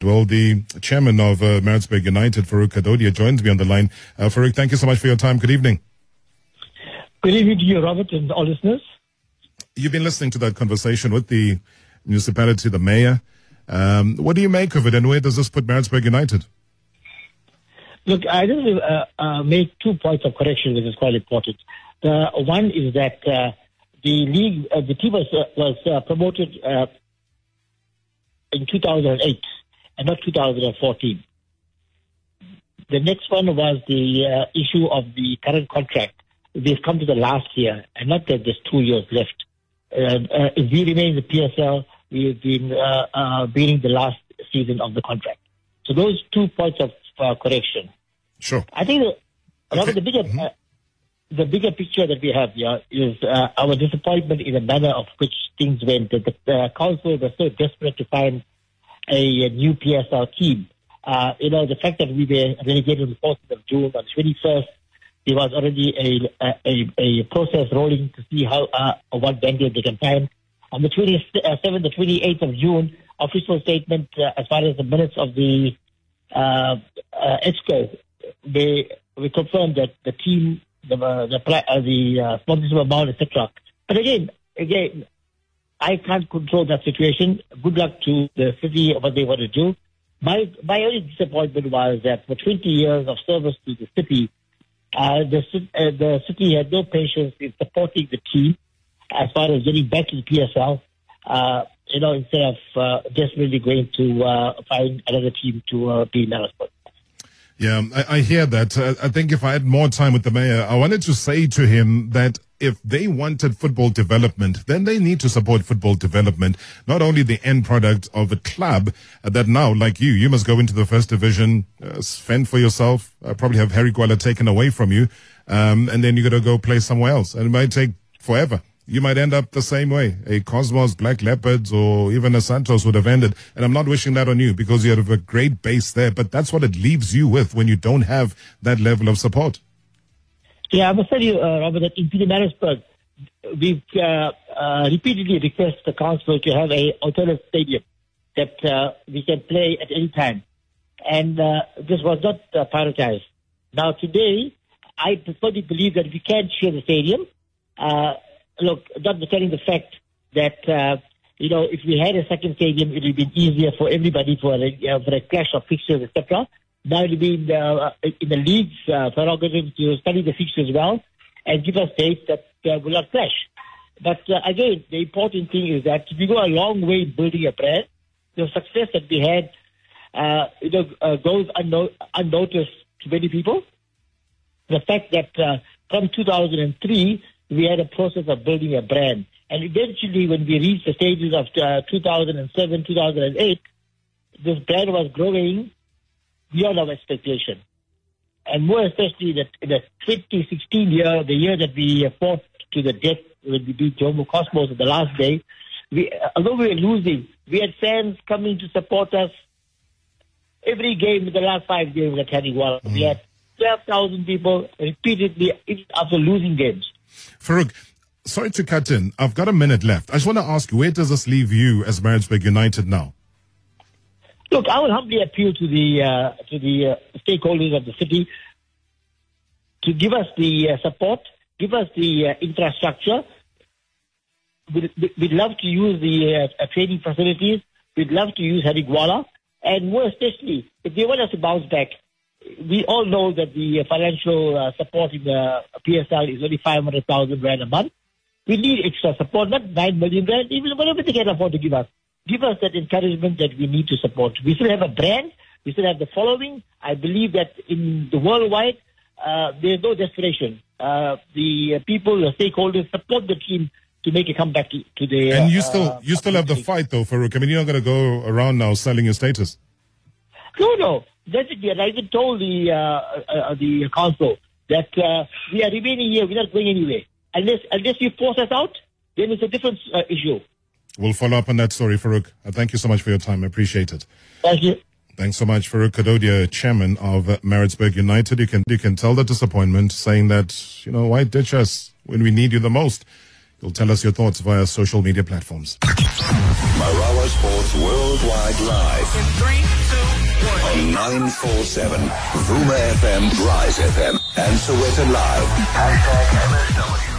Well, the chairman of uh, Maritzburg United, Farouk Kadodia, joins me on the line. Uh, Farouk, thank you so much for your time. Good evening. Good evening to you, Robert, and all listeners. You've been listening to that conversation with the municipality, the mayor. Um, what do you make of it, and where does this put Maritzburg United? Look, I just uh, uh, make two points of correction, which is quite important. The one is that uh, the league, uh, the team was, uh, was uh, promoted in 2008 and not 2014. The next one was the issue of the current contract. We've come to the last year, and not that there's two years left. if we remain in the PSL, we've been beating the last season of the contract. So those two points of correction. Sure. I think the, okay. the bigger mm-hmm. uh, the bigger picture that we have here is uh, our disappointment in the manner of which things went. The, the council was so desperate to find a, a new PSL team. Uh, you know, the fact that we were relegated on the 14th of June, on the 21st, there was already a, a, a process rolling to see how uh, what vendor they can find. On the 27th, the 28th of June, official statement uh, as far as the minutes of the uh, uh, EXCO they we confirmed that the team, the uh, the uh, the uh, sponsorship amount, etc. But again, again, I can't control that situation. Good luck to the city what they want to do. My my only disappointment was that for 20 years of service to the city, uh, the uh, the city had no patience in supporting the team as far as getting back the PSL. Uh, you know, instead of uh, desperately going to uh, find another team to uh, be in Maritzburg. Yeah, I, I hear that. Uh, I think if I had more time with the mayor, I wanted to say to him that if they wanted football development, then they need to support football development, not only the end product of a club that now, like you, you must go into the first division, uh, fend for yourself, uh, probably have Harry Gwala taken away from you, um, and then you got to go play somewhere else. And it might take forever you might end up the same way. A Cosmos, Black Leopards, or even a Santos would have ended. And I'm not wishing that on you because you have a great base there, but that's what it leaves you with when you don't have that level of support. Yeah, I must tell you, uh, Robert, that in Pietermaritzburg, we've uh, uh, repeatedly requested the council to have a alternate stadium that uh, we can play at any time. And uh, this was not uh, prioritized. Now, today, I personally believe that we can share the stadium look, notwithstanding the fact that, uh, you know, if we had a second stadium, it would be easier for everybody for a, uh, for a clash of fixtures, etc. Now it will be in the, uh, in the league's uh, prerogative to study the fixtures well and give us dates that uh, will not clash. But uh, again, the important thing is that we go a long way in building a brand. The success that we had, uh, you know, uh, goes unno- unnoticed to many people. The fact that uh, from 2003 we had a process of building a brand. And eventually, when we reached the stages of uh, 2007, 2008, this brand was growing beyond our expectation. And more especially that in the 2016 year, the year that we fought to the death when we beat Jomo Cosmos on the last day, we, although we were losing, we had fans coming to support us every game in the last five games at Harry Gwala. Mm. We had 12,000 people repeatedly after losing games. Farouk, sorry to cut in. I've got a minute left. I just want to ask you, where does this leave you as Maritzburg United now? Look, I will humbly appeal to the uh, to the uh, stakeholders of the city to give us the uh, support, give us the uh, infrastructure. We'd, we'd, love to use the uh, training facilities. We'd love to use Harry Gwala. And more especially, if they want us to bounce back, we all know that the financial uh, support in the PSL is only 500,000 rand a month. We need extra support, not 9 million rand, even whatever they can afford to give us. Give us that encouragement that we need to support. We still have a brand. We still have the following. I believe that in the worldwide, uh, there's no desperation. Uh, the people, the stakeholders support the team to make a comeback to, to the. And you still, uh, you still have the fight though, Farouk. I mean, you're not going to go around now selling your status. No, no. That's it. And I even told the uh, uh, the council that uh, we are remaining here. We're not going anywhere. Unless unless you force us out, then it's a different uh, issue. We'll follow up on that story, Farouk. Uh, thank you so much for your time. I appreciate it. Thank you. Thanks so much, Farouk Kadodia, chairman of Maritzburg United. You can you can tell the disappointment, saying that you know why ditch us when we need you the most. You'll tell us your thoughts via social media platforms. Marawa Sports Worldwide Live. In three, two, one. On 947. Vuma FM, Rise FM, and Sowetan Live. Hashtag MSW.